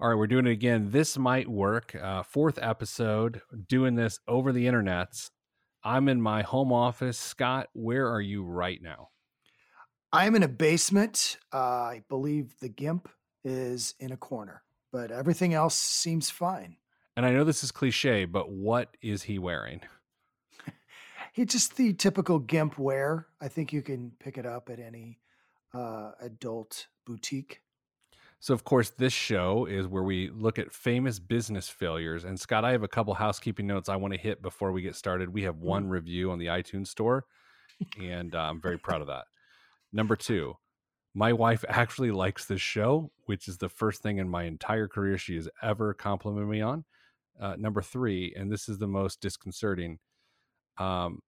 All right, we're doing it again. This might work. Uh, fourth episode, doing this over the internets. I'm in my home office. Scott, where are you right now? I'm in a basement. Uh, I believe the GIMP is in a corner, but everything else seems fine. And I know this is cliche, but what is he wearing? He just the typical GIMP wear. I think you can pick it up at any uh, adult boutique. So, of course, this show is where we look at famous business failures. And Scott, I have a couple housekeeping notes I want to hit before we get started. We have one mm. review on the iTunes store, and uh, I'm very proud of that. Number two, my wife actually likes this show, which is the first thing in my entire career she has ever complimented me on. Uh, number three, and this is the most disconcerting. Um,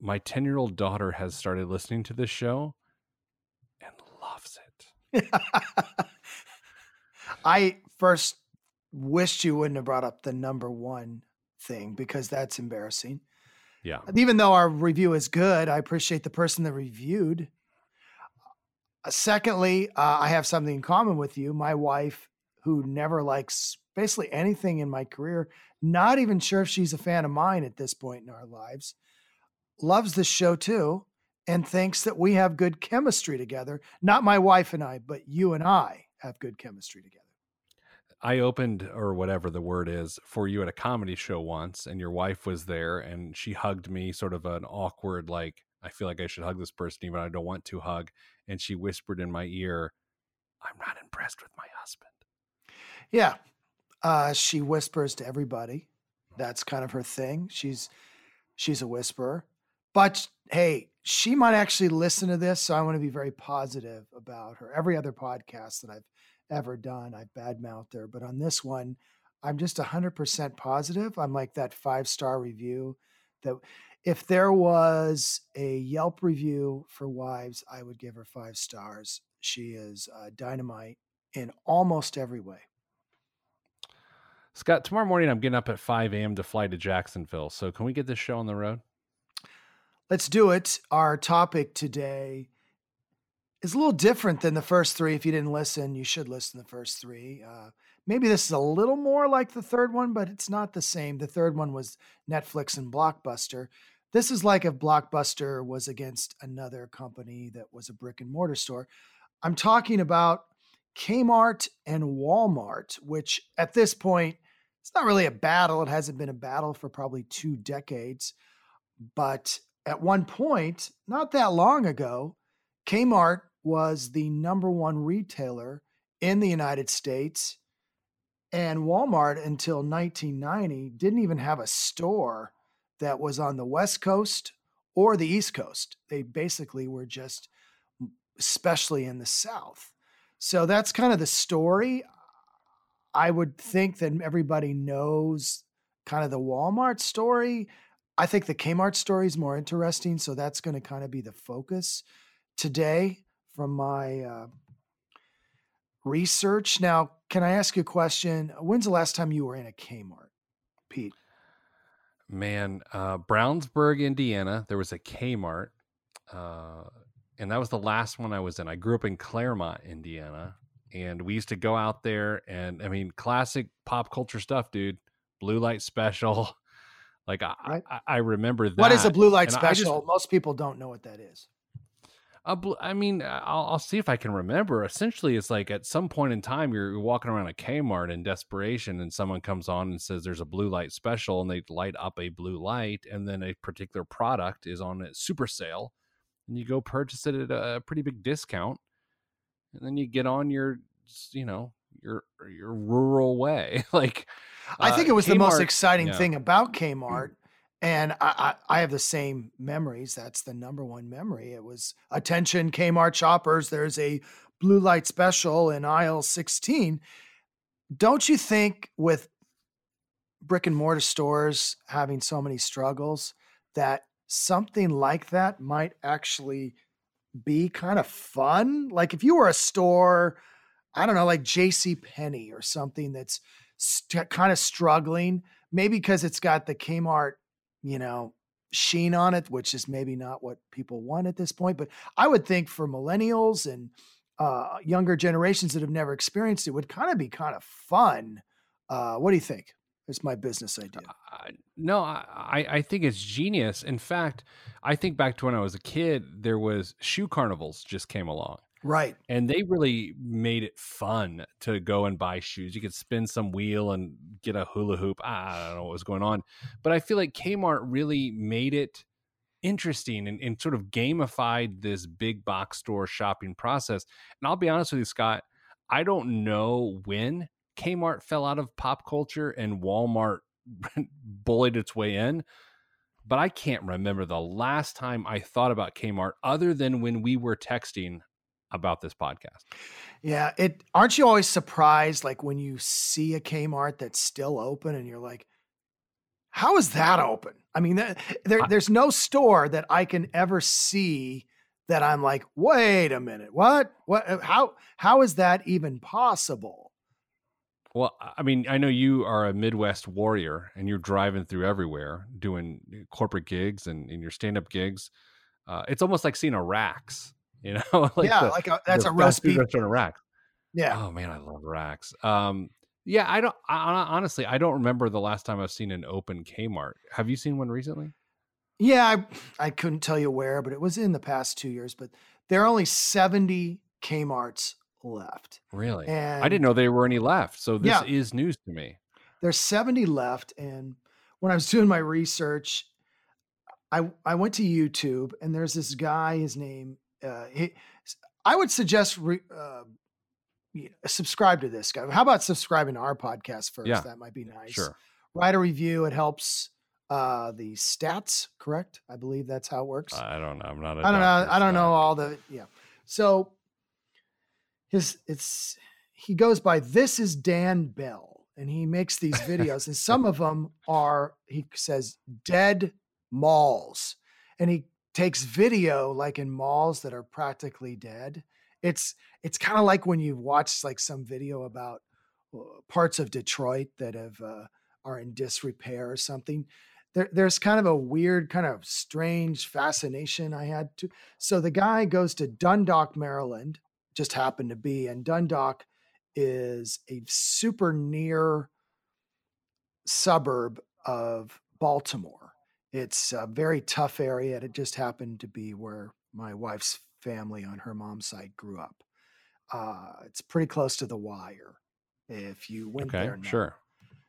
my 10 year old daughter has started listening to this show and loves it. I first wished you wouldn't have brought up the number one thing because that's embarrassing. Yeah. Even though our review is good, I appreciate the person that reviewed. Uh, secondly, uh, I have something in common with you. My wife, who never likes basically anything in my career, not even sure if she's a fan of mine at this point in our lives, loves the show too and thinks that we have good chemistry together. Not my wife and I, but you and I have good chemistry together. I opened or whatever the word is for you at a comedy show once, and your wife was there, and she hugged me, sort of an awkward, like, I feel like I should hug this person, even I don't want to hug. And she whispered in my ear, I'm not impressed with my husband. Yeah. Uh, she whispers to everybody. That's kind of her thing. She's she's a whisperer. But hey, she might actually listen to this. So I want to be very positive about her. Every other podcast that I've ever done, I've badmouthed her. But on this one, I'm just 100% positive. I'm like that five star review that if there was a Yelp review for wives, I would give her five stars. She is uh, dynamite in almost every way. Scott, tomorrow morning I'm getting up at 5 a.m. to fly to Jacksonville. So can we get this show on the road? Let's do it. Our topic today is a little different than the first three. If you didn't listen, you should listen to the first three. Uh, maybe this is a little more like the third one, but it's not the same. The third one was Netflix and Blockbuster. This is like if Blockbuster was against another company that was a brick and mortar store. I'm talking about Kmart and Walmart, which at this point, it's not really a battle. It hasn't been a battle for probably two decades. But at one point, not that long ago, Kmart was the number one retailer in the United States. And Walmart until 1990 didn't even have a store that was on the West Coast or the East Coast. They basically were just, especially in the South. So that's kind of the story. I would think that everybody knows kind of the Walmart story. I think the Kmart story is more interesting. So that's going to kind of be the focus today from my uh, research. Now, can I ask you a question? When's the last time you were in a Kmart, Pete? Man, uh, Brownsburg, Indiana, there was a Kmart. Uh, and that was the last one I was in. I grew up in Clermont, Indiana, and we used to go out there and I mean, classic pop culture stuff, dude. Blue light special. Like I, right. I, I, remember that. What is a blue light and special? Just, Most people don't know what that is. I mean, I'll, I'll, see if I can remember. Essentially, it's like at some point in time, you're walking around a Kmart in desperation, and someone comes on and says there's a blue light special, and they light up a blue light, and then a particular product is on a super sale, and you go purchase it at a pretty big discount, and then you get on your, you know, your your rural way. like, I think uh, it was Kmart, the most exciting yeah. thing about Kmart and I, I, I, have the same memories. That's the number one memory. It was attention Kmart shoppers. There's a blue light special in aisle 16. Don't you think with brick and mortar stores having so many struggles that something like that might actually be kind of fun? Like if you were a store, I don't know, like J.C. Penney or something that's st- kind of struggling, maybe because it's got the Kmart you know, sheen on it, which is maybe not what people want at this point. But I would think for millennials and uh, younger generations that have never experienced it would kind of be kind of fun. Uh, what do you think? It's my business idea. Uh, no, I, I think it's genius. In fact, I think back to when I was a kid, there was shoe carnivals just came along. Right. And they really made it fun to go and buy shoes. You could spin some wheel and get a hula hoop. I don't know what was going on. But I feel like Kmart really made it interesting and, and sort of gamified this big box store shopping process. And I'll be honest with you, Scott, I don't know when Kmart fell out of pop culture and Walmart bullied its way in. But I can't remember the last time I thought about Kmart other than when we were texting about this podcast. Yeah, it aren't you always surprised like when you see a Kmart that's still open and you're like, how is that open? I mean, there, there's no store that I can ever see that I'm like, wait a minute, what? What? Uh, how? How is that even possible? Well, I mean, I know you are a Midwest warrior and you're driving through everywhere doing corporate gigs and, and your stand up gigs. Uh, it's almost like seeing a Rax you know, like yeah, the, like a, that's a roast beef restaurant rack. Yeah. Oh man, I love Rax. Um, yeah, I don't. I, honestly, I don't remember the last time I've seen an open Kmart. Have you seen one recently? Yeah, I, I couldn't tell you where, but it was in the past two years. But there are only seventy Kmart's left. Really? And I didn't know there were any left. So this yeah, is news to me. There's 70 left. And when I was doing my research, I I went to YouTube and there's this guy, his name uh, he, I would suggest re, uh, subscribe to this guy. How about subscribing to our podcast first? Yeah, that might be nice. Sure. Write a review. It helps uh, the stats. Correct. I believe that's how it works. I don't know. I'm not. I don't know. I don't know all the yeah. So his it's he goes by this is Dan Bell and he makes these videos and some of them are he says dead malls and he takes video like in malls that are practically dead. It's it's kind of like when you watch like some video about uh, parts of Detroit that have uh, are in disrepair or something. There, there's kind of a weird, kind of strange fascination I had to. So the guy goes to Dundalk, Maryland, just happened to be, and Dundalk is a super near suburb of Baltimore. It's a very tough area. And it just happened to be where my wife's family on her mom's side grew up. Uh, it's pretty close to the wire. If you went okay, there, now. sure.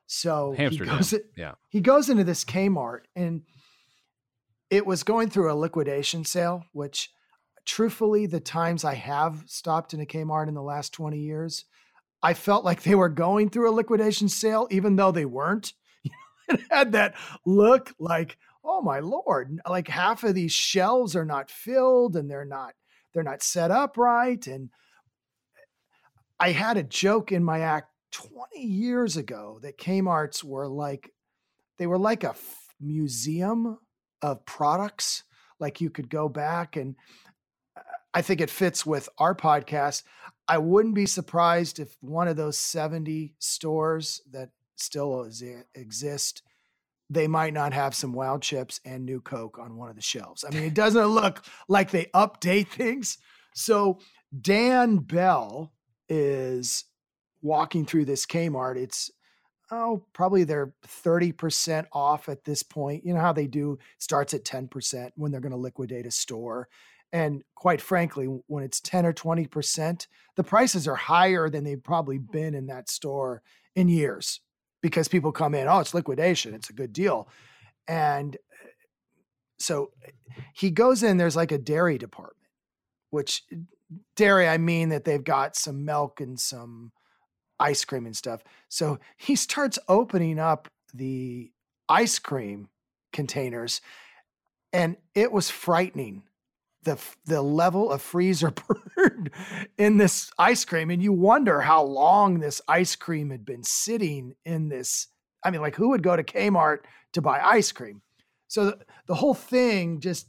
So Amsterdam. he goes, yeah, he goes into this Kmart, and it was going through a liquidation sale. Which, truthfully, the times I have stopped in a Kmart in the last twenty years, I felt like they were going through a liquidation sale, even though they weren't. it had that look like, oh my lord like half of these shelves are not filled and they're not they're not set up right and i had a joke in my act 20 years ago that kmart's were like they were like a f- museum of products like you could go back and uh, i think it fits with our podcast. I wouldn't be surprised if one of those 70 stores that still exist they might not have some wild chips and new coke on one of the shelves. I mean, it doesn't look like they update things. So Dan Bell is walking through this Kmart. It's oh, probably they're 30% off at this point. You know how they do starts at 10% when they're going to liquidate a store. And quite frankly, when it's 10 or 20%, the prices are higher than they've probably been in that store in years because people come in, oh, it's liquidation, it's a good deal. And uh, so he goes in, there's like a dairy department, which dairy, I mean that they've got some milk and some ice cream and stuff. So he starts opening up the ice cream containers, and it was frightening the the level of freezer burn in this ice cream and you wonder how long this ice cream had been sitting in this i mean like who would go to kmart to buy ice cream? So the, the whole thing just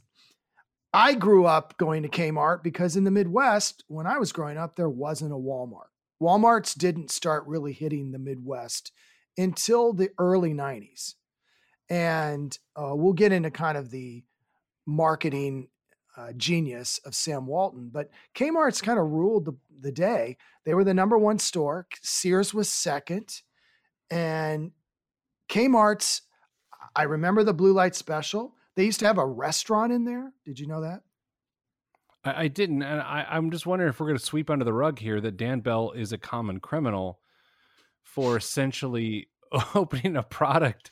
i grew up going to kmart because in the midwest when i was growing up there wasn't a walmart. Walmarts didn't start really hitting the midwest until the early 90s and uh, we'll get into kind of the marketing uh, genius of Sam Walton. But Kmart's kind of ruled the, the day. They were the number one store. Sears was second. And Kmart's, I remember the blue light special. They used to have a restaurant in there. Did you know that? I, I didn't. And I, I'm just wondering if we're going to sweep under the rug here that Dan Bell is a common criminal for essentially opening a product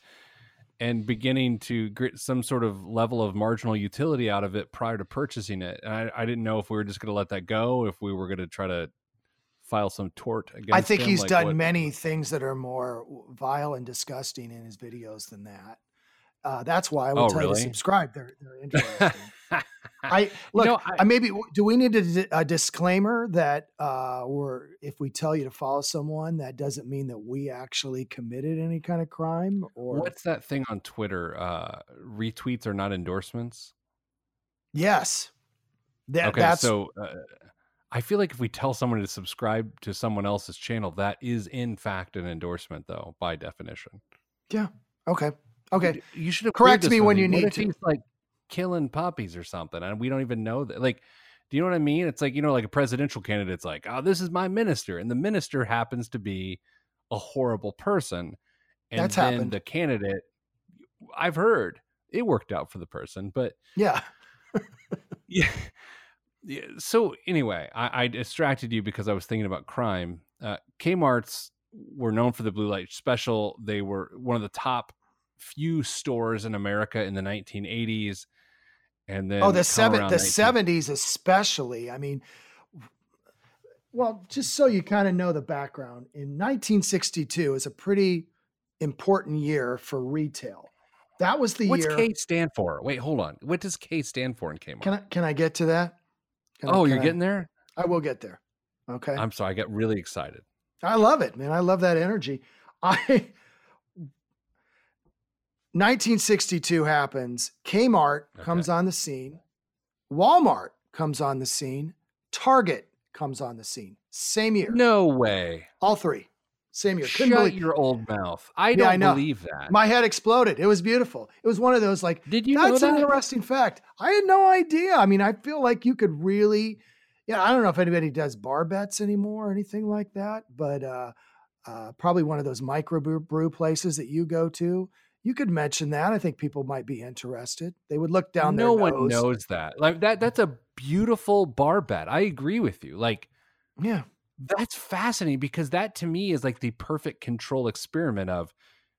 and beginning to get some sort of level of marginal utility out of it prior to purchasing it. And I, I didn't know if we were just going to let that go, if we were going to try to file some tort against I think him, he's like done what- many things that are more vile and disgusting in his videos than that. Uh, that's why I would Oh, tell you to subscribe. They're, they're interesting. I look. know, I, maybe do we need a, a disclaimer that uh, we're if we tell you to follow someone, that doesn't mean that we actually committed any kind of crime or What's that thing on Twitter? Uh, retweets are not endorsements. yes. That, okay, that's so uh, I feel like if we tell someone to subscribe to someone else's channel, that is in fact an endorsement, though, by definition. Yeah. Okay. Okay. You should Correct me when you need to. Like killing puppies or something, and we don't even know that. Like, do you know what I mean? It's like you know, like a presidential candidate's like, "Oh, this is my minister," and the minister happens to be a horrible person, and That's then happened. the candidate. I've heard it worked out for the person, but Yeah. yeah. yeah. So anyway, I, I distracted you because I was thinking about crime. Uh, Kmart's were known for the blue light special. They were one of the top few stores in America in the 1980s. And then oh, the seven, the seventies especially. I mean, well, just so you kind of know the background, in 1962 is a pretty important year for retail. That was the What's year. K stand for? Wait, hold on. What does K stand for in Kmart? Can I can I get to that? Can oh, can you're I- getting there. I will get there. Okay. I'm sorry. I got really excited. I love it, man. I love that energy. I 1962 happens. Kmart comes on the scene. Walmart comes on the scene. Target comes on the scene. Same year. No way. All three. Same year. Couldn't Shut believe your old mouth. I Yeah, don't I believe that. my head exploded. It was beautiful. It was one of those like Did you that's know an that? interesting fact. I had no idea. I mean, I feel like you could really, yeah, I don't know if anybody does bar bets anymore or anything like that, but uh, uh, probably one of those micro brew, brew places that you go to. You could mention that. I think people might be interested. They would look down no their one nose. knows that. Like that that's a beautiful bar bet. I agree with you. Like Yeah. that's fascinating because that to me is like the perfect control experiment of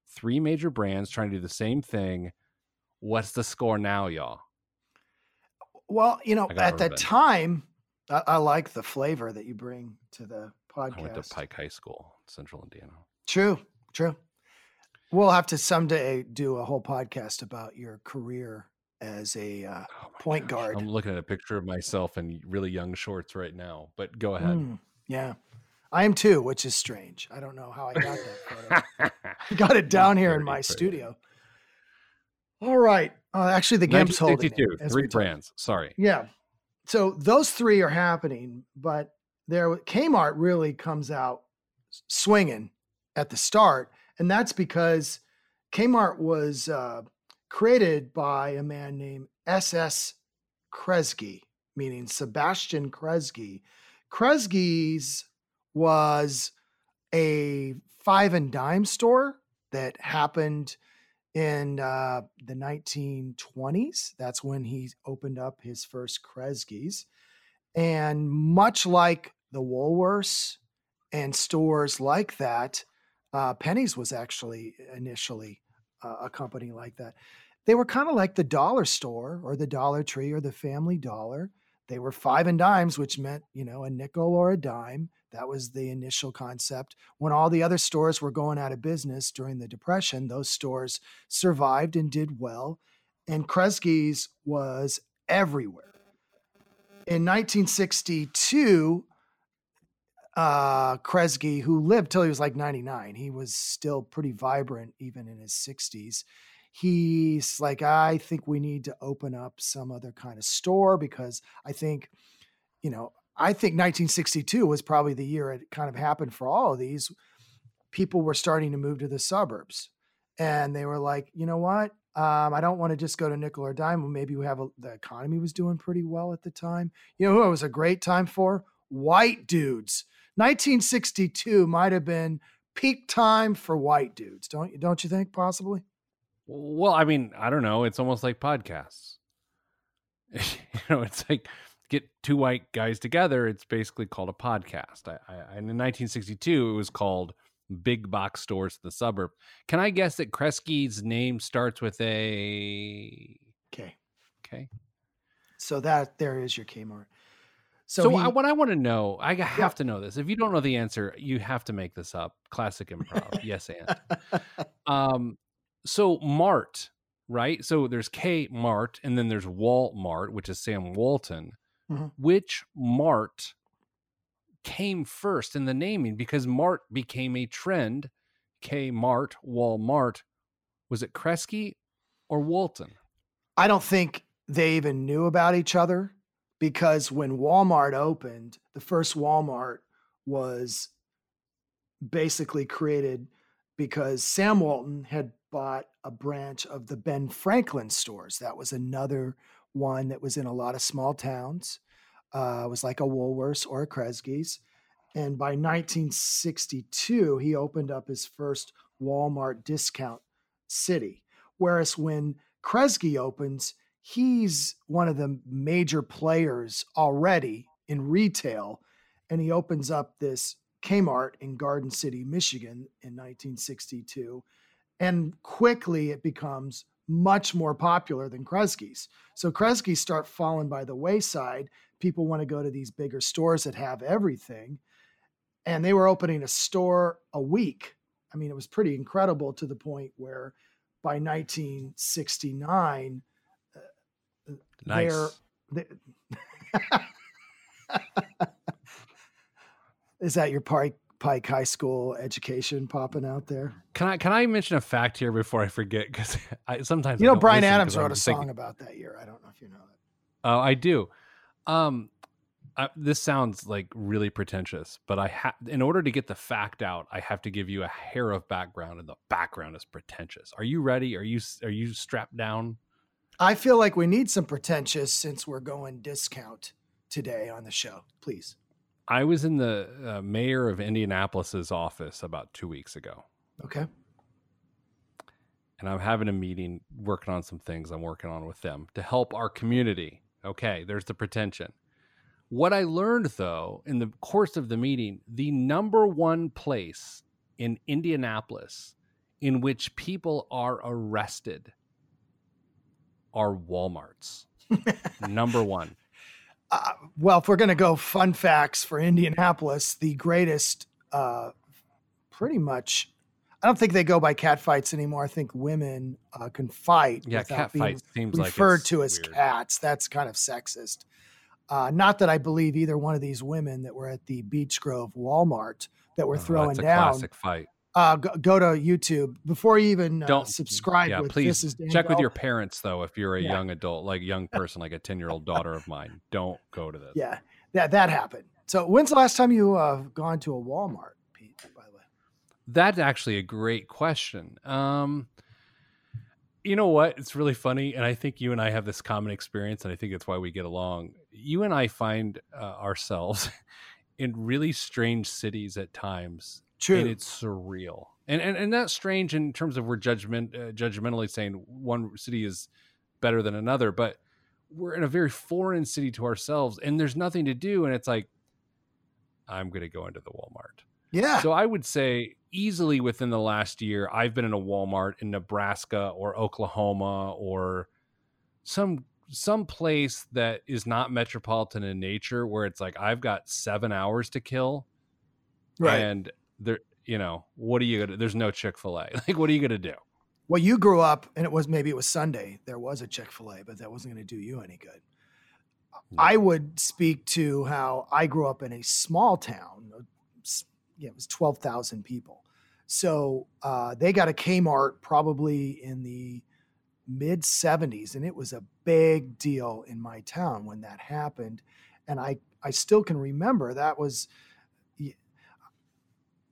three major brands trying to do the same thing. What's the score now, y'all? Well, you know, at that time, I, I like the flavor that you bring to the podcast. I went to Pike High School, Central Indiana. True, true. We'll have to someday do a whole podcast about your career as a uh, Oh Point gosh, guard. I'm looking at a picture of myself in really young shorts right now. But go ahead. mm, yeah, I am too, which is strange. I don't know how I got that photo. I got it down here in my studio. All right. Uh, actually, the game's holding. it three we talk. brands. Sorry. Yeah. So those three are happening, but there Kmart really comes out swinging at the start, and that's because Kmart was uh, created by a man named S.S. Kresge, meaning Sebastian Kresge. Kresge's was a five and dime store that happened in uh, the 1920s. That's when he opened up his first Kresge's. And much like the Woolworths and stores like that, uh, Penney's was actually initially uh, a company like that. They were kind of like the dollar store or the Dollar Tree or the Family Dollar. They were five and dimes, which meant, you know, a nickel or a dime. That was the initial concept. When all the other stores were going out of business during the Depression, those stores survived and did well. And Kresge's was everywhere. In 1962, uh, Kresge, who lived till he was like 99, he was still pretty vibrant even in his 60s. He's like, I think we need to open up some other kind of store because I think, you know, I think 1962 was probably the year it kind of happened for all of these. People were starting to move to the suburbs and they were like, you know what? Um, I don't want to just go to nickel or dime. Maybe we have a, the economy was doing pretty well at the time. You know who it was a great time for? White dudes. 1962 might have been peak time for white dudes. Don't you? Don't you think? Possibly. Well, I mean, I don't know. It's almost like podcasts. you know, it's like get two white guys together. It's basically called a podcast. I, I, and in 1962, it was called big box stores the suburb. Can I guess that Kresge's name starts with a K? Okay. So that there is your Kmart. So, so he, I, what I want to know, I have yeah. to know this. If you don't know the answer, you have to make this up. Classic improv. yes, and. Um, so Mart, right? So there's K Mart, and then there's Walmart, which is Sam Walton. Mm-hmm. Which Mart came first in the naming because Mart became a trend. K Mart, Walmart. Was it Kresge or Walton? I don't think they even knew about each other because when Walmart opened, the first Walmart was basically created because Sam Walton had bought a branch of the Ben Franklin stores. That was another one that was in a lot of small towns. Uh, it was like a Woolworths or a Kresge's. And by 1962, he opened up his first Walmart discount city. Whereas when Kresge opens, he's one of the major players already in retail. And he opens up this Kmart in Garden City, Michigan in 1962. And quickly it becomes much more popular than Kresge's. So Kresge's start falling by the wayside. People want to go to these bigger stores that have everything. And they were opening a store a week. I mean, it was pretty incredible to the point where by 1969, nice. They, is that your Pike Pike High School education popping out there? Can I can I mention a fact here before I forget? Because I sometimes you know Bryan Adams wrote a song thinking... about that year. I don't know if you know that. Oh, I do. Um, I, this sounds like really pretentious, but I have in order to get the fact out, I have to give you a hair of background, and the background is pretentious. Are you ready? Are you are you strapped down? I feel like we need some pretentious since we're going discount today on the show. Please. I was in the uh, mayor of Indianapolis's office about two weeks ago. Okay. And I'm having a meeting working on some things I'm working on with them to help our community. Okay, there's the pretension. What I learned though in the course of the meeting, the number one place in Indianapolis in which people are arrested are Walmarts. number one. Uh, well, if we're going to go fun facts for Indianapolis, the greatest, uh, pretty much, I don't think they go by cat fights anymore. I think women uh, can fight. Yeah, cat fights seems like referred like to as weird. cats. That's kind of sexist. Uh, not that I believe either one of these women that were at the Beech Grove Walmart that were oh, throwing down. Classic fight uh, go, go, to YouTube before you even uh, Don't, subscribe. Yeah, please check with your parents though. If you're a yeah. young adult, like young person, like a ten year old daughter of mine, don't go to this. Yeah, that that happened. So when's the last time you uh, gone to a Walmart, Pete? By the way, that's actually a great question. Um, you know what? It's really funny, and I think you and I have this common experience, and I think it's why we get along. You and I find uh, ourselves in really strange cities at times True. And it's surreal. And, and and that's strange in terms of we're judgment uh, judgmentally saying one city is better than another, but we're in a very foreign city to ourselves and there's nothing to do and it's like I'm going to go into the Walmart. Yeah. So I would say easily within the last year I've been in a Walmart in Nebraska or Oklahoma or some some place that is not metropolitan in nature where it's like I've got 7 hours to kill. Right. And there you know what are you gonna there's no chick-fil-a. Like what are you gonna do? Well you grew up and it was maybe it was sunday there was a chick-fil-a but that wasn't going to do you any good. No. i would speak to how i grew up in a small town yeah it was 12000 people. So uh, they got a kmart probably in the mid 70s and it was a big deal in my town when that happened. And i i still can remember that was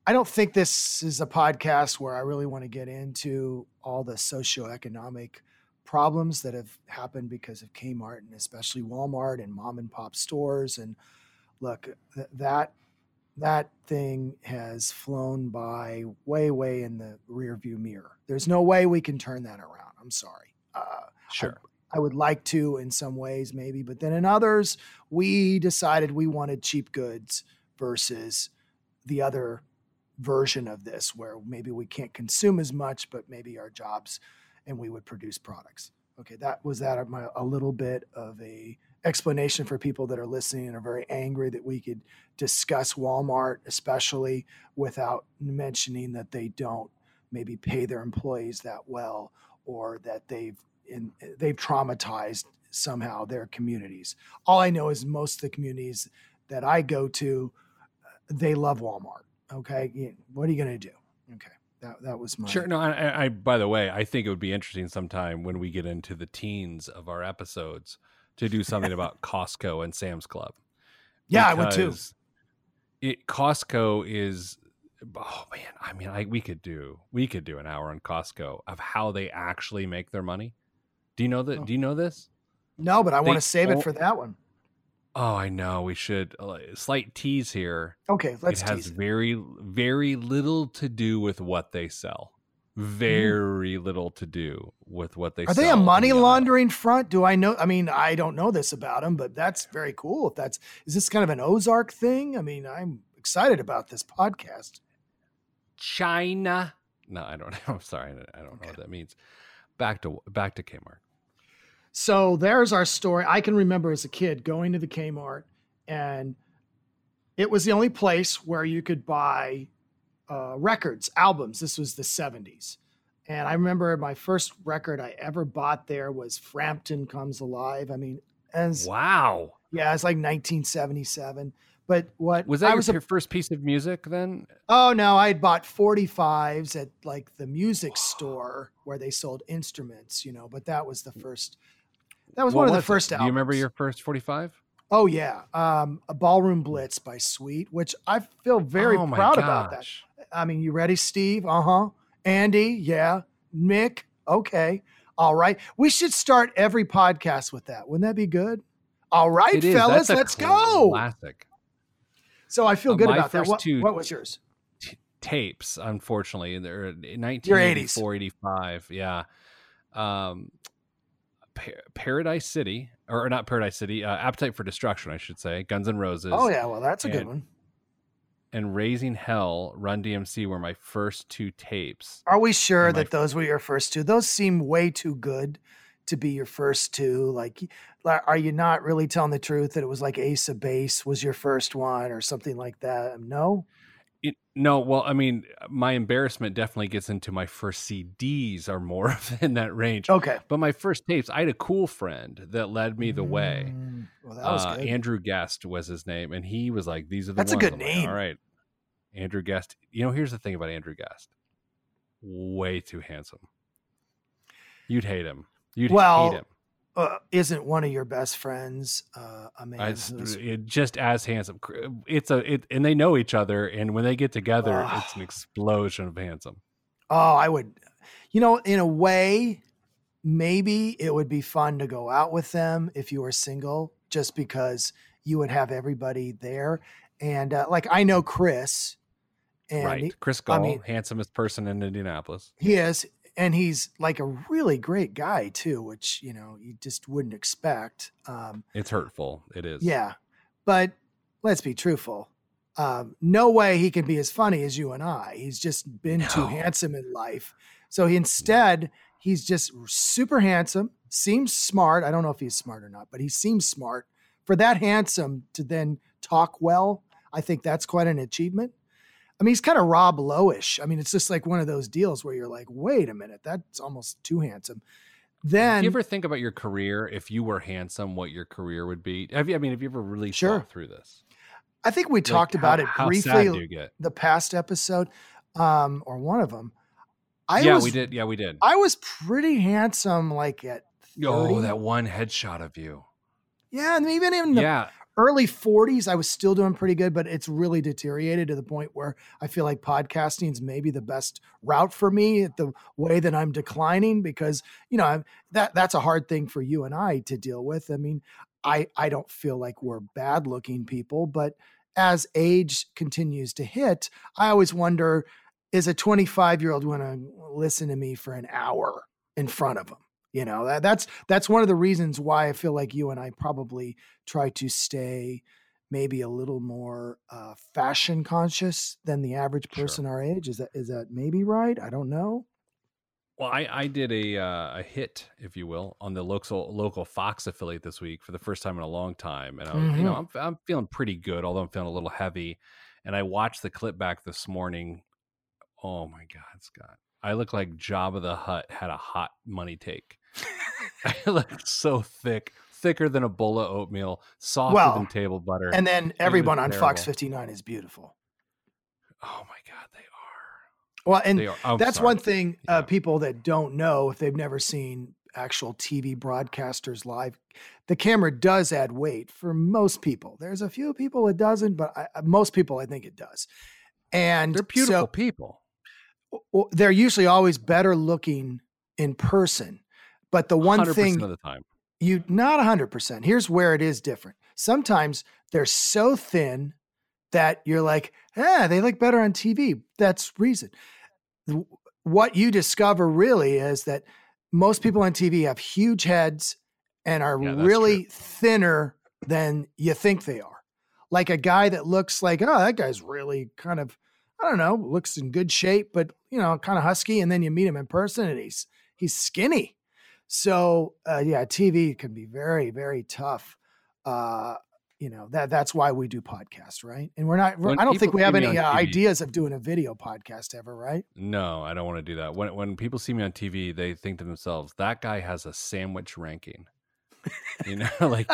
I don't think this is a podcast where I really want to get into all the socioeconomic problems that have happened because of Kmart and especially Walmart and mom and pop stores. And look, th- that that thing has flown by way, way in the rear view mirror. There's no way we can turn that around. I'm sorry. Uh, Sure. I would like to in some ways, maybe, but then in others, we decided we wanted cheap goods versus the other version of this, where maybe we can't consume as much, but maybe our jobs and we would produce products. Okay, that was that my, a little bit of a explanation for people that are listening and are very angry that we could discuss Walmart, especially without mentioning that they don't maybe pay their employees that well or that they've in, they've traumatized somehow their communities. All I know is most of the communities that I go to, uh, they love Walmart. Okay, what are you going to do? Okay, that that was my Sure. No, I, I, by the way, I think it would be interesting sometime when we get into the teens of our episodes to do something about Costco and Sam's Club. Yeah, I would too. It Costco is oh man, I mean, I we could do we could do an hour on Costco of how they actually make their money. Do you know that? Oh. Do you know this? No, but I want to save it for that one. Oh, I know. We should uh, slight tease here. Okay, let's it has tease very very little to do with what they sell. Very little to do with what they. Are they a money the aisle. laundering front? Do I know? I mean, I don't know this about them, but that's very cool. If that's is this kind of an Ozark thing? I mean, I'm excited about this podcast. China. No, I don't know. I'm sorry. I don't know Okay. what that means. Back to back to Kmart. So there's our story. I can remember as a kid going to the Kmart, and it was the only place where you could buy uh, records, albums. This was the 70s. And I remember my first record I ever bought there was Frampton Comes Alive. I mean, as Wow. yeah, it's like 1977. But what Was that I your was a your first piece of music then? Oh no, I had bought 45s at like the music store where they sold instruments, you know, but that was the first that was What one of the it? first Do you remember your first 45? Oh yeah. Um a Ballroom Blitz by Sweet, which I feel very oh proud about that. I mean, you ready, Steve? Uh-huh. Andy, yeah. Mick, okay. All right. We should start every podcast with that. Wouldn't that be good? All right, fellas, let's go. Classic. So I feel Uh, good about that. What, two- what was yours? tapes unfortunately they're in 1984 85 yeah um Pa- paradise city or not paradise city uh, appetite for destruction i should say guns N' roses Oh yeah, well that's a good one. and raising hell run dmc were my first two tapes Are we sure And that those were your first two? Those seem way too good to be your first two. Like, are you not really telling the truth that it was like Ace of Base was your first one or something like that? No. It, no well i mean my embarrassment definitely gets into my first cds are more in that range Okay. but my first tapes i had a cool friend that led me the way Mm, Well, that was uh, good. Andrew Guest was his name, and he was like, "These are the That's a good I'm like, name. All right, Andrew Guest. You know, here's the thing about Andrew Guest: way too handsome. You'd hate him. You'd Well, hate him. Uh, isn't one of your best friends uh, a man I it- just as handsome. It's a it, and they know each other, and when they get together, it's an explosion of handsome. Oh, I would, you know, in a way, maybe it would be fun to go out with them if you were single, just because you would have everybody there. And uh, like I know Chris, and right, he, Chris I Gall, mean- handsomest person in Indianapolis. he is, and he's like a really great guy too, which you know you just wouldn't expect. Um, It's hurtful. It is. yeah, but let's be truthful. Um, no way he can be as funny as you and I. He's just been too handsome in life. So he, instead, he's just super handsome, seems smart. I don't know if he's smart or not, but he seems smart. For that handsome to then talk well, I think that's quite an achievement. I mean, he's kind of Rob Lowish. I mean, it's just like one of those deals where you're like, wait a minute, that's almost too handsome. Then Do you ever think about your career? If you were handsome, what your career would be? Have you? I mean, have you ever really Sure. thought through this? I think we Like, talked how- about it how briefly you get? the past episode, um, or one of them. I yeah, was, we did. Yeah, we did. I was pretty handsome, like at 30. Oh, that one headshot of you. yeah, and even in the yeah, early 40s, I was still doing pretty good, but it's really deteriorated to the point where I feel like podcasting is maybe the best route for me the way that I'm declining because, you know, I'm, that that's a hard thing for you and I to deal with. I mean, I I don't feel like we're bad looking people, but as age continues to hit, I always wonder is a 25 year old going to listen to me for an hour in front of them? You know, that, that's that's one of the reasons why I feel like you and I probably try to stay maybe a little more uh, fashion conscious than the average person sure. our age. Is that is that maybe right? I don't know. Well, I, I did a uh, a hit, if you will, on the local local Fox affiliate this week for the first time in a long time, and I, mm-hmm. you know mm-hmm. I'm I'm feeling pretty good, although I'm feeling a little heavy. And I watched the clip back this morning. Oh my God, Scott! I look like Jabba the Hutt had a hot money take. I look so thick, thicker than a bowl of oatmeal, softer well, than table butter. And then everyone on terrible. Fox 59 is beautiful. Oh my God, they are. well, and oh, that's sorry. one thing uh, people that don't know if they've never seen actual TV broadcasters live. The camera does add weight for most people. There's a few people it doesn't, but I, most people I think it does. And they're beautiful so, people. They're usually always better looking in person. But the one thing of the time. you not 100%. Here's where it is different. Sometimes they're so thin that you're like, "Yeah, they look better on TV." That's reason what you discover really is that most people on TV have huge heads and are yeah, really true. thinner than you think they are. Like a guy that looks like, oh, that guy's really kind of, I don't know, looks in good shape, but you know, kind of husky. And then you meet him in person and he's he's skinny. So uh, yeah, TV can be very very tough. Uh, you know that that's why we do podcasts right? And we're not we're, i don't think we have any uh, ideas of doing a video podcast ever right? No i don't want to do that. When when people see me on tv they think to themselves that guy has a sandwich ranking. You know like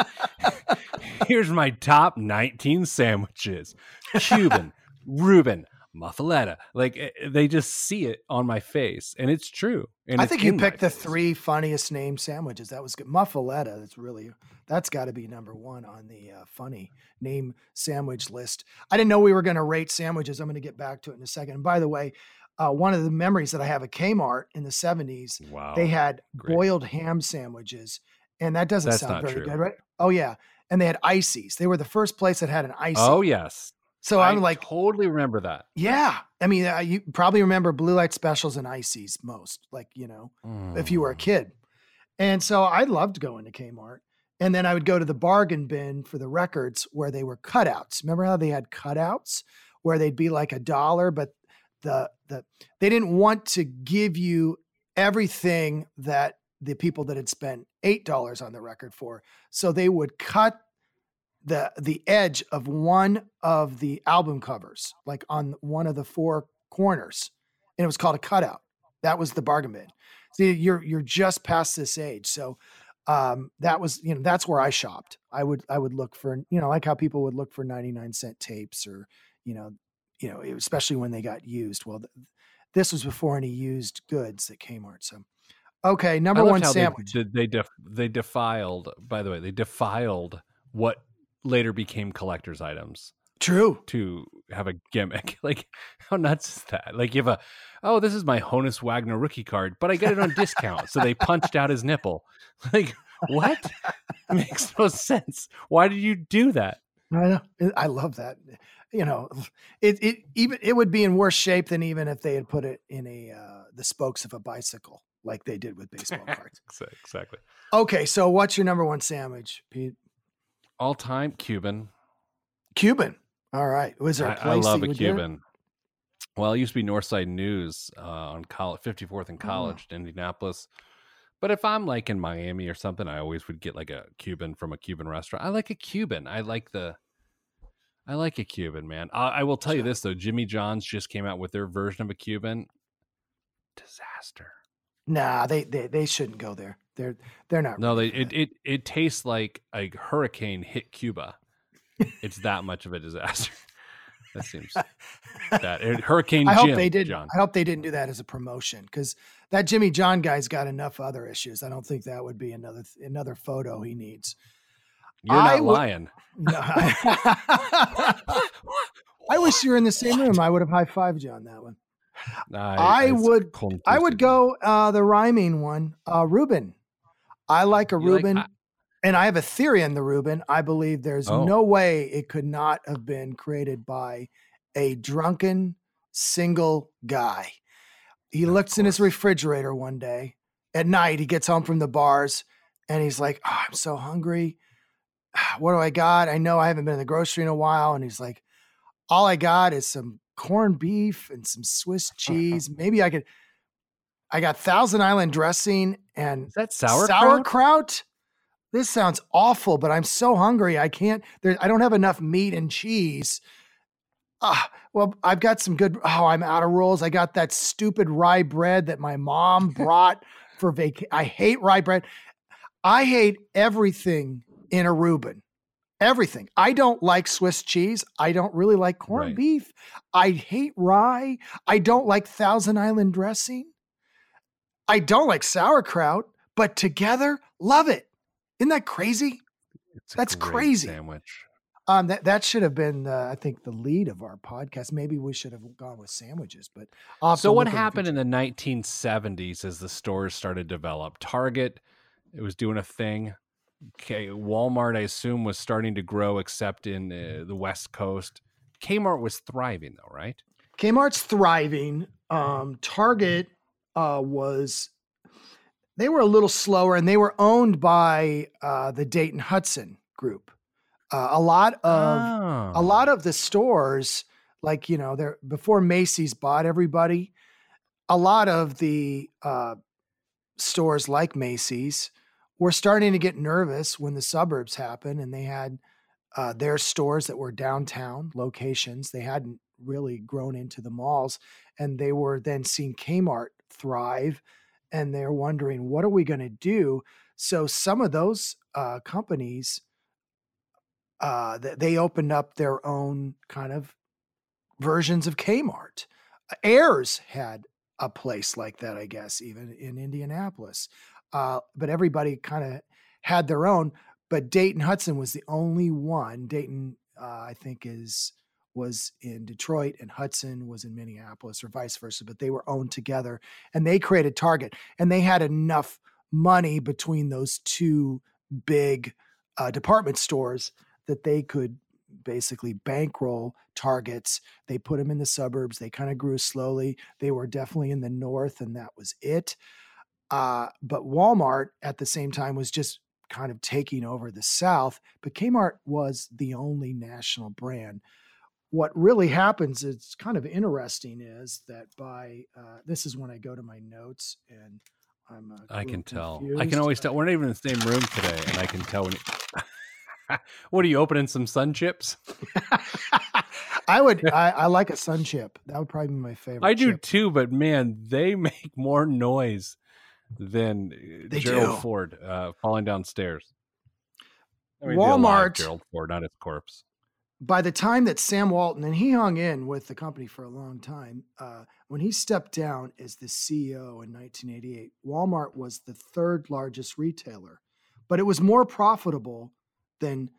here's my top 19 sandwiches. Cuban reuben muffaletta. Like eh, eh, they just see it on my face and it's true and i think you picked the face. three funniest name sandwiches. That was good muffaletta that's really that's got to be number one on the uh, funny name sandwich list. I didn't know we were going to rate sandwiches. I'm going to get back to it in a second. And by the way uh, one of the memories that i have at kmart in the 70s wow. they had Great. boiled ham sandwiches and that doesn't that's sound very true. good right? Oh yeah and they had ices. They were the first place that had an ice oh yes so I am like, totally remember that. Yeah, I mean, uh, you probably remember blue light specials and ices most, like you know, mm. if you were a mm. kid. And so I loved going to Kmart, and then I would go to the bargain bin for the records where they were cutouts. Remember how they had cutouts where they'd be like a dollar, but the the they didn't want to give you everything that the people that had spent eight dollars on the record for, so they would cut the the edge of one of the album covers, like on one of the four corners, and it was called a cutout. That was the bargain bin. See, you're you're just past this age, so um, that was you know that's where I shopped. I would I would look for you know like how people would look for ninety nine cent tapes or you know you know especially when they got used. Well, th- this was before any used goods at Kmart. So okay, number one sandwich. They they, def, they defiled. By the way, they defiled what later became collector's items. True. To have a gimmick. Like, how nuts is that? Like, you have a, oh, this is my Honus Wagner rookie card, but I get it on discount. So they punched out his nipple. Like, what? makes no sense. Why did you do that? I know. I love that. You know, it it even it would be in worse shape than even if they had put it in a uh, the spokes of a bicycle like they did with baseball cards. exactly. Okay, so what's your number one sandwich, Pete? All time Cuban. Cuban. All right. Was there a place I, I love a Cuban. Well, it used to be Northside News uh, on college, 54th and College oh. in Indianapolis. But if I'm like in Miami or something, I always would get like a Cuban from a Cuban restaurant. I like a Cuban. I like the, I like a Cuban, man. I, I will tell you this though, Jimmy John's just came out with their version of a Cuban. Disaster. Nah, they they, they shouldn't go there. They're they're not. No, they it, it it tastes like a hurricane hit Cuba. it's that much of a disaster. that seems that Hurricane. I hope Jim, they did. John. I hope they didn't do that as a promotion because that Jimmy John guy's got enough other issues. I don't think that would be another another photo he needs. You're not w- lying. No, I, I wish you were in the same room. I would have high fived you on that one. I, I would. I would go uh, the rhyming one, uh, Reuben. I like a you Reuben, like, and I have a theory in the Reuben. I believe there's oh. no way it could not have been created by a drunken single guy. He of looks course. in his refrigerator one day at night. He gets home from the bars and he's like, oh, I'm so hungry. Ah, what do I got? I know I haven't been in the grocery in a while. And he's like, all I got is some corned beef and some Swiss cheese. Maybe I could. I got Thousand Island dressing and is that sauerkraut? sauerkraut. This sounds awful, but I'm so hungry. I can't. There, I don't have enough meat and cheese. Ah, well, I've got some good. Oh, I'm out of rolls. I got that stupid rye bread that my mom brought for vacation. I hate rye bread. I hate everything in a Reuben. Everything. I don't like Swiss cheese. I don't really like corned right. beef. I hate rye. I don't like Thousand Island dressing. I don't like sauerkraut, but together, love it. Isn't that crazy? That's crazy. Sandwich. Um, that that should have been, uh, I think, the lead of our podcast. Maybe we should have gone with sandwiches. But so, what happened in the 1970s as the stores started to develop? Target, it was doing a thing. Okay, Walmart, I assume, was starting to grow, except in uh, the West Coast. Kmart was thriving, though, right? Kmart's thriving. Um, Target uh, was they were a little slower, and they were owned by uh, the Dayton Hudson Group. Uh, a lot of oh. a lot of the stores, like you know, there before Macy's bought everybody, a lot of the uh, stores like Macy's were starting to get nervous when the suburbs happened, and they had uh, their stores that were downtown locations. They hadn't really grown into the malls, and they were then seeing Kmart thrive, and they're wondering what are we going to do. So some of those uh, companies uh, they opened up their own kind of versions of Kmart. Ayres had a place like that, I guess, even in Indianapolis. Uh, but everybody kind of had their own. But Dayton Hudson was the only one. Dayton, uh, I think, is was in Detroit and Hudson was in Minneapolis, or vice versa. But they were owned together, and they created Target, and they had enough money between those two big uh, department stores that they could basically bankroll targets. They put them in the suburbs. They kind of grew slowly. They were definitely in the north, and that was it. Uh, but Walmart at the same time was just kind of taking over the South. But Kmart was the only national brand. What really happens, it's kind of interesting, is that by uh, this is when I go to my notes and I'm. I can tell. I can always tell. We're not even in the same room today, and I can tell when. what are you opening some sun chips? I would. I, I, like a sun chip. That would probably be my favorite. I do chip. too, but man, they make more noise than uh, they Gerald do. Ford uh, falling downstairs. I mean, Walmart, Gerald Ford, not his corpse. By the time that Sam Walton and he hung in with the company for a long time, uh, when he stepped down as the CEO in 1988, Walmart was the third largest retailer, but it was more profitable than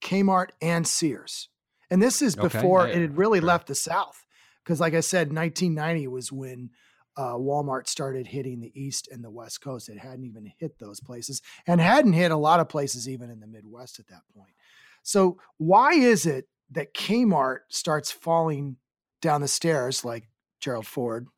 Kmart and Sears. And this is before okay. it had really sure. left the South. Because, like I said, 1990 was when uh, Walmart started hitting the East and the West Coast. It hadn't even hit those places and hadn't hit a lot of places even in the Midwest at that point. So, why is it that Kmart starts falling down the stairs like Gerald Ford,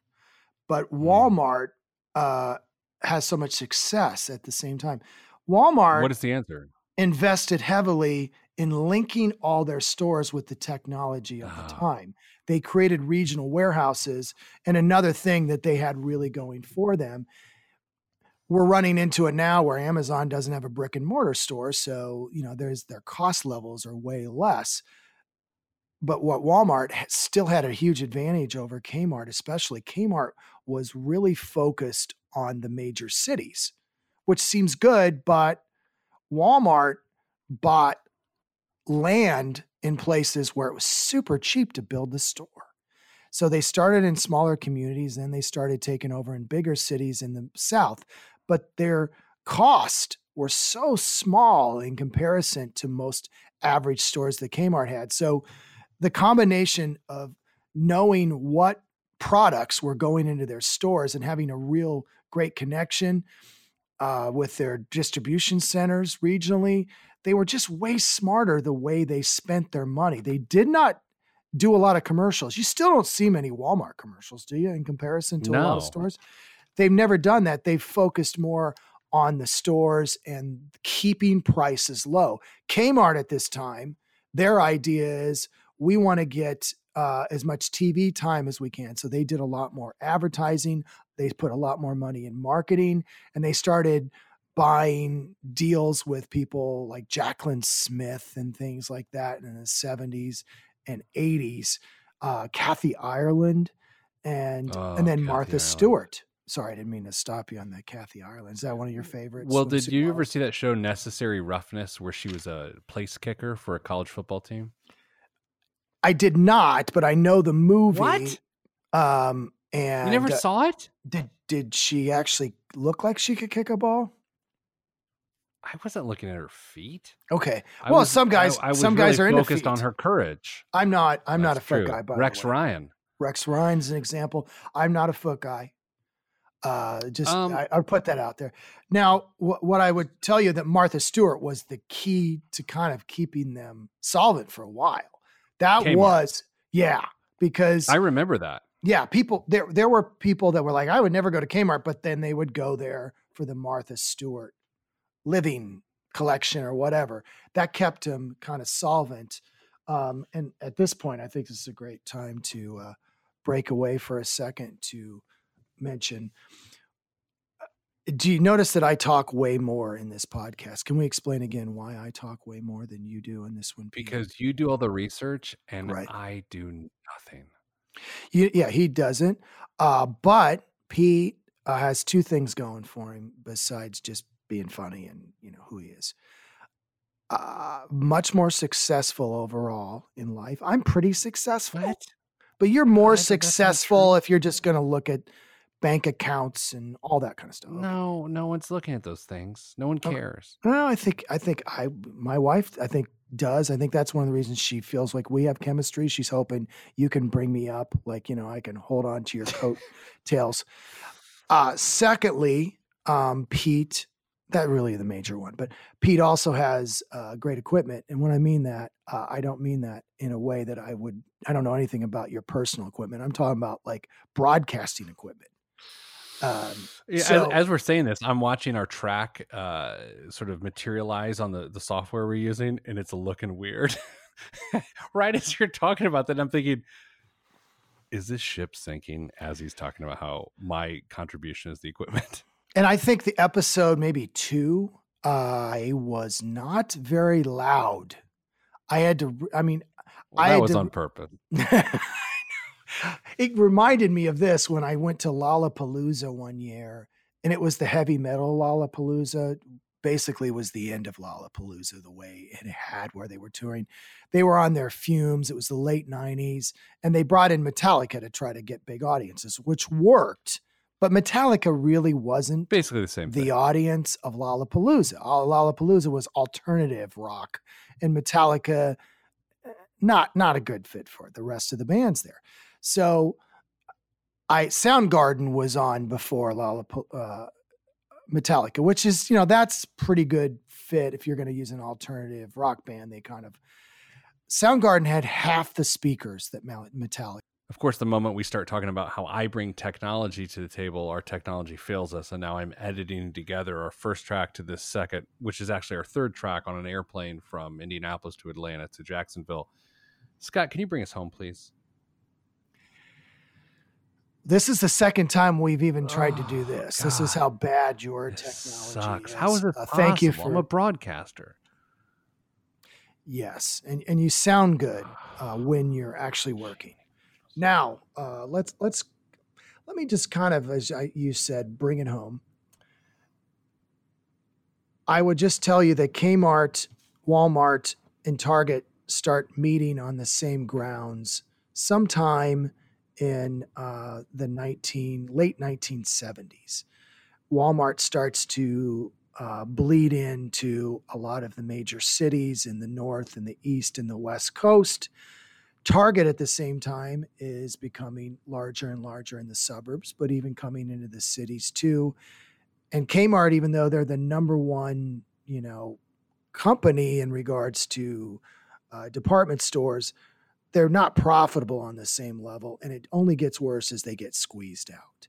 but hmm. Walmart uh, has so much success at the same time? Walmart. What is the answer? invested heavily in linking all their stores with the technology of the uh-huh. time. They created regional warehouses. And another thing that they had really going for them, we're running into it now where Amazon doesn't have a brick and mortar store. So, you know, there's their cost levels are way less. But what Walmart still had a huge advantage over Kmart, especially Kmart was really focused on the major cities, which seems good, but Walmart bought land in places where it was super cheap to build the store. So they started in smaller communities, then they started taking over in bigger cities in the South. But their cost were so small in comparison to most average stores that Kmart had. So the combination of knowing what products were going into their stores and having a real great connection uh, with their distribution centers regionally, they were just way smarter the way they spent their money. They did not do a lot of commercials. You still don't see many Walmart commercials, do you, in comparison to no. a lot of stores? They've never done that. They've focused more on the stores and keeping prices low. Kmart at this time, their idea is we want to get uh, as much TV time as we can. So they did a lot more advertising. They put a lot more money in marketing and they started buying deals with people like Jaclyn Smith and things like that in the 70s and 80s. Uh, Kathy Ireland and oh, and then Kathy Martha Ireland. Stewart. Sorry, I didn't mean to stop you on that Kathy Ireland. Is that one of your favorites? Well, did you ever see that show Necessary Roughness where she was a place kicker for a college football team? I did not, but I know the movie. What? Um, and you never uh, saw it? Did did she actually look like she could kick a ball? I wasn't looking at her feet. Okay. I well, was, some guys, I, I some guys really are focused on her courage. I'm not. I'm That's not a foot guy. By Rex Ryan. Rex Ryan's an example. I'm not a foot guy. Uh, just um, I, will put that out there. Now, wh- what I would tell you that Martha Stewart was the key to kind of keeping them solvent for a while. That Kmart. was, yeah, because I remember that. Yeah, people there there were people that were like, I would never go to Kmart, but then they would go there for the Martha Stewart living collection or whatever. That kept him kind of solvent. Um, and at this point, I think this is a great time to uh, break away for a second to mention do you notice that I talk way more in this podcast? Can we explain again why I talk way more than you do in this one? Because you do all the research and right. I do nothing. You, yeah, he doesn't. Uh, but Pete uh, has two things going for him besides just being funny and you know who he is. Uh, much more successful overall in life. I'm pretty successful, what? but you're more successful if you're just going to look at bank accounts and all that kind of stuff. No, no one's looking at those things. No one cares. No, I think I think I my wife I think does. I think that's one of the reasons she feels like we have chemistry. She's hoping you can bring me up, like you know, I can hold on to your coat tails. Uh, secondly, um, Pete, that really the major one, but Pete also has uh, great equipment, and when I mean that, uh, I don't mean that in a way that I would. I don't know anything about your personal equipment. I'm talking about like broadcasting equipment. Um, yeah, so, as, as, we're saying this, I'm watching our track uh, sort of materialize on the, the software we're using, and it's looking weird. right as you're talking about that, I'm thinking, is this ship sinking as he's talking about how my contribution is the equipment? And I think the episode maybe two, I was not very loud. I had to, I mean, well, I was to, on purpose. it reminded me of this when I went to Lollapalooza one year, and it was the heavy metal Lollapalooza. Basically, was the end of Lollapalooza the way it had where they were touring. They were on their fumes. It was the late '90s, and they brought in Metallica to try to get big audiences, which worked. But Metallica really wasn't basically the same. The thing. audience of Lollapalooza. Lollapalooza was alternative rock, and Metallica eh, not not a good fit for it, the rest of the bands there. So I Soundgarden was on before Lollap- uh, Metallica, which is, you know, that's pretty good fit if you're going to use an alternative rock band. They kind of Soundgarden had half the speakers that Metallica. Of course, the moment we start talking about how I bring technology to the table, our technology fails us. And now I'm editing together our first track to this second, which is actually our third track on an airplane from Indianapolis to Atlanta to Jacksonville. Scott, can you bring us home, please? This is the second time we've even tried oh, to do this. God. This is how bad your this technology sucks. is. How is it uh, Thank you for. I'm a broadcaster. Yes, and and you sound good uh, when you're actually working. Now, uh, let's let's let me just kind of, as I, you said, bring it home. I would just tell you that Kmart, Walmart, and Target start meeting on the same grounds sometime in uh, the 19 late 1970s. Walmart starts to uh, bleed into a lot of the major cities in the north and the east and the west coast. Target at the same time is becoming larger and larger in the suburbs, but even coming into the cities too. And Kmart, even though they're the number one, you know, company in regards to uh, department stores, they're not profitable on the same level. And it only gets worse as they get squeezed out.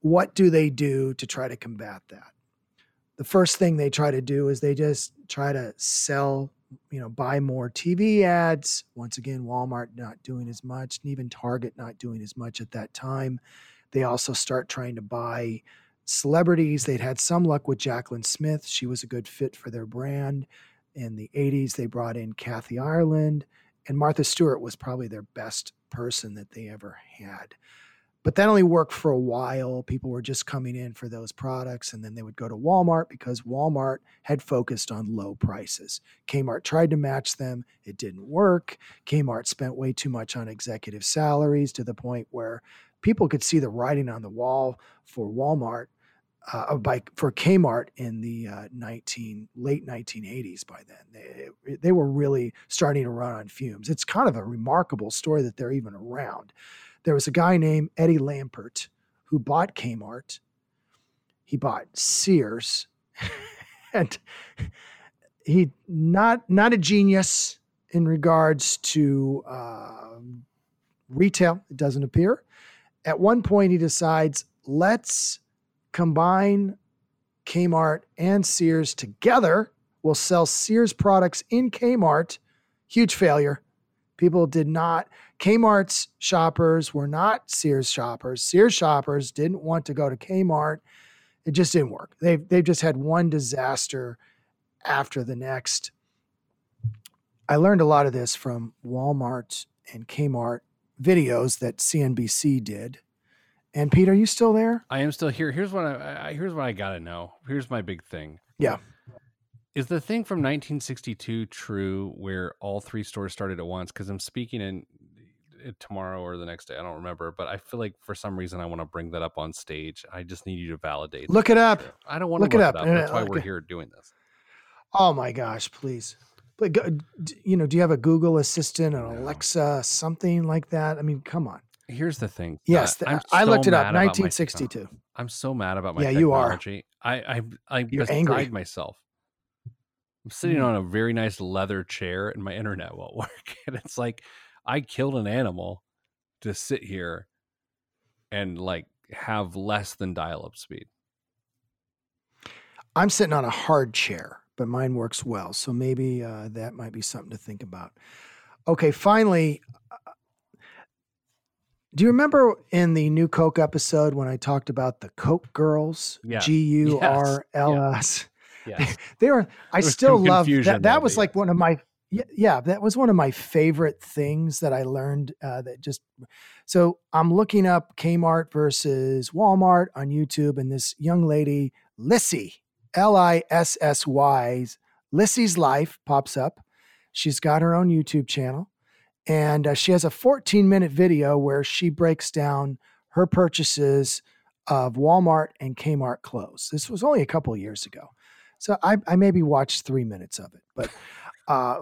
What do they do to try to combat that? The first thing they try to do is they just try to sell, you know, buy more TV ads. Once again, Walmart not doing as much, and even Target not doing as much at that time. They also start trying to buy celebrities. They'd had some luck with Jaclyn Smith. She was a good fit for their brand. In the 80s, they brought in Kathy Ireland, and Martha Stewart was probably their best person that they ever had. But that only worked for a while. People were just coming in for those products, and then they would go to Walmart because Walmart had focused on low prices. Kmart tried to match them, it didn't work. Kmart spent way too much on executive salaries to the point where people could see the writing on the wall for Walmart uh, by for Kmart in the uh, 19 late 1980s. By then, they they were really starting to run on fumes. It's kind of a remarkable story that they're even around. There was a guy named Eddie Lampert who bought Kmart. He bought Sears, and he not not a genius in regards to uh, retail. It doesn't appear. At one point, he decides let's combine Kmart and Sears together. We'll sell Sears products in Kmart. Huge failure. People did not, Kmart's shoppers were not Sears shoppers. Sears shoppers didn't want to go to Kmart. It just didn't work. They've, they've just had one disaster after the next. I learned a lot of this from Walmart and Kmart videos that CNBC did. And Pete, are you still there? I am still here. Here's what I, I here's what I gotta know. Here's my big thing. Yeah. Is the thing from 1962 true where all three stores started at once? Because I'm speaking in eh, tomorrow or the next day. I don't remember, but I feel like for some reason I want to bring that up on stage. I just need you to validate. Look it up. I don't want to look, look it up. It up. That's uh, why we're here doing this. Oh my gosh, please. But you know, do you have a Google Assistant, an no. Alexa, something like that? I mean, come on. Here's the thing. Yes, the, I looked it up. 1962. I'm so mad about my yeah, technology. You are. I I I You're beside angry. myself. I'm sitting mm. on a very nice leather chair and my internet won't work. And it's like I killed an animal to sit here and like have less than dial up speed. I'm sitting on a hard chair, but mine works well. So maybe uh, that might be something to think about. Okay, finally, do you remember in the new Coke episode when I talked about the Coke girls? G U R L S. Yes. They were. I still love that. That was like one of my. Yeah, yeah, that was one of my favorite things that I learned. Uh, that just so I'm looking up Kmart versus Walmart on YouTube, and this young lady, Lissy, L I S S Y, Lissy's Life pops up. She's got her own YouTube channel, and uh, she has a 14 minute video where she breaks down her purchases of Walmart and Kmart clothes. This was only a couple years ago. So I, I maybe watched three minutes of it, but uh,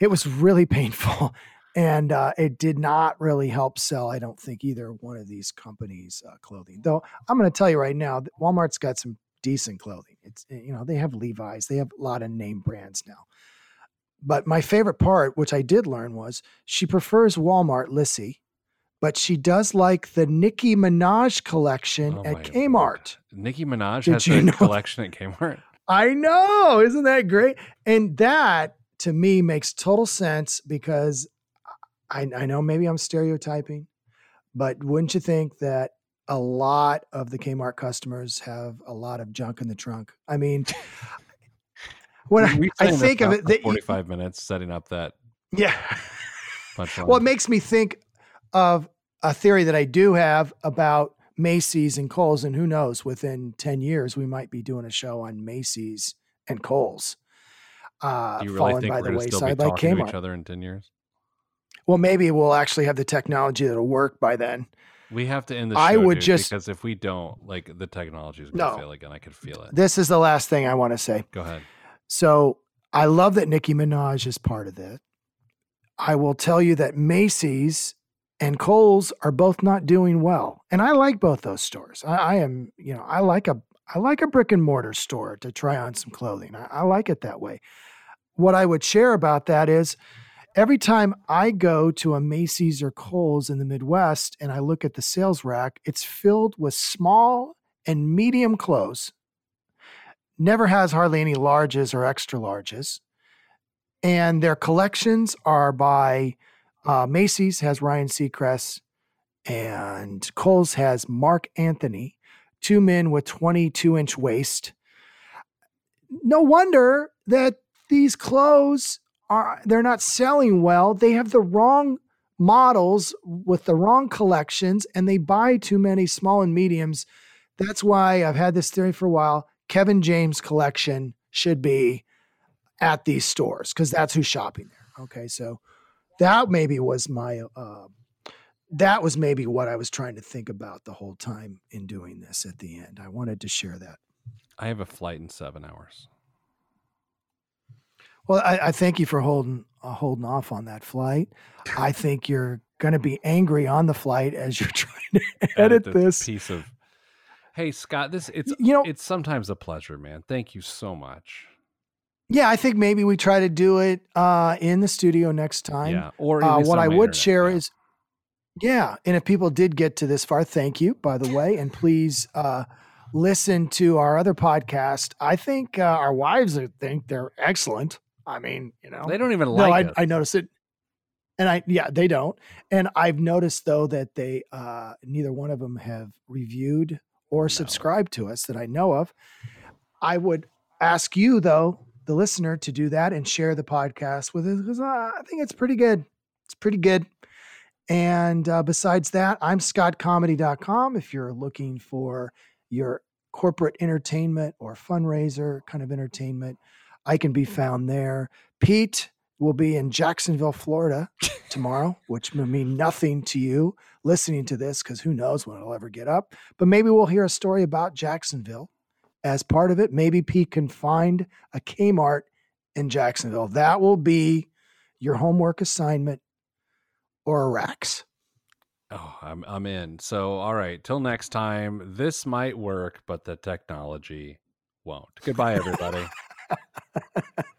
it was really painful. And uh, it did not really help sell, I don't think, either one of these companies' uh, clothing. Though I'm going to tell you right now, Walmart's got some decent clothing. It's you know they have Levi's, they have a lot of name brands now. But my favorite part, which I did learn, was she prefers Walmart Lissy, but she does like the Nicki Minaj collection oh at Kmart. God. Nicki Minaj Did has a know? collection at Kmart. I know. Isn't that great? And that to me makes total sense because I, I know maybe I'm stereotyping, but wouldn't you think that a lot of the Kmart customers have a lot of junk in the trunk? I mean, when I, I think of it, 45 minutes setting up that. Yeah. well, it makes me think of a theory that I do have about Macy's and Kohl's, and who knows, within 10 years, we might be doing a show on Macy's and Kohl's. Uh, Do you really think by we're the wayside, still be like talking to each other in 10 years? Well, maybe we'll actually have the technology that'll work by then. We have to end the show. I would dude, just- because if we don't, like the technology is going to No. fail again. I could feel it. This is the last thing I want to say. Go ahead. So I love that Nicki Minaj is part of it. I will tell you that Macy's and Kohl's are both not doing well, and I like both those stores. I, I am, you know, I like a I like a brick and mortar store to try on some clothing. I, I like it that way. What I would share about that is every time I go to a Macy's or Kohl's in the Midwest and I look at the sales rack, it's filled with small and medium clothes never has hardly any larges or extra larges. And their collections are by uh, Macy's has Ryan Seacrest and Kohl's has Marc Anthony, two men with 22 inch waist. No wonder that these clothes are they're not selling well. They have the wrong models with the wrong collections and they buy too many small and mediums. That's why I've had this theory for a while. Kevin James collection should be at these stores because that's who's shopping there. Okay, so that maybe was my uh, that was maybe what I was trying to think about the whole time in doing this at the end. I wanted to share that. I have a flight in seven hours. Well, I, I thank you for holding uh, holding off on that flight. I think you're going to be angry on the flight as you're trying to edit this. piece of. Hey Scott, this it's You know, it's sometimes a pleasure, man. Thank you so much. yeah, I think maybe we try to do it uh, in the studio next time. yeah, or Uh, what I would internet, share yeah. is, yeah, and if people did get to this far, thank you, by the way, and please uh, listen to our other podcast. I think uh, our wives think they're excellent. I mean, you know, they don't even no, like I, us. I noticed it, and I yeah, they don't, and I've noticed though that they uh, neither one of them have reviewed or subscribed to us that I know of. I would ask you though, the listener, to do that and share the podcast with us because uh, I think it's pretty good. It's pretty good. And uh, besides that, I'm scottcomedy.com. If you're looking for your corporate entertainment or fundraiser kind of entertainment, I can be found there. Pete will be in Jacksonville, Florida tomorrow, which will mean nothing to you listening to this because who knows when it'll ever get up. But maybe we'll hear a story about Jacksonville as part of it. Maybe Pete can find a Kmart in Jacksonville. That will be your homework assignment or a Rax. Oh, I'm I'm in. So, all right, till next time. This might work, but the technology won't. Goodbye, everybody.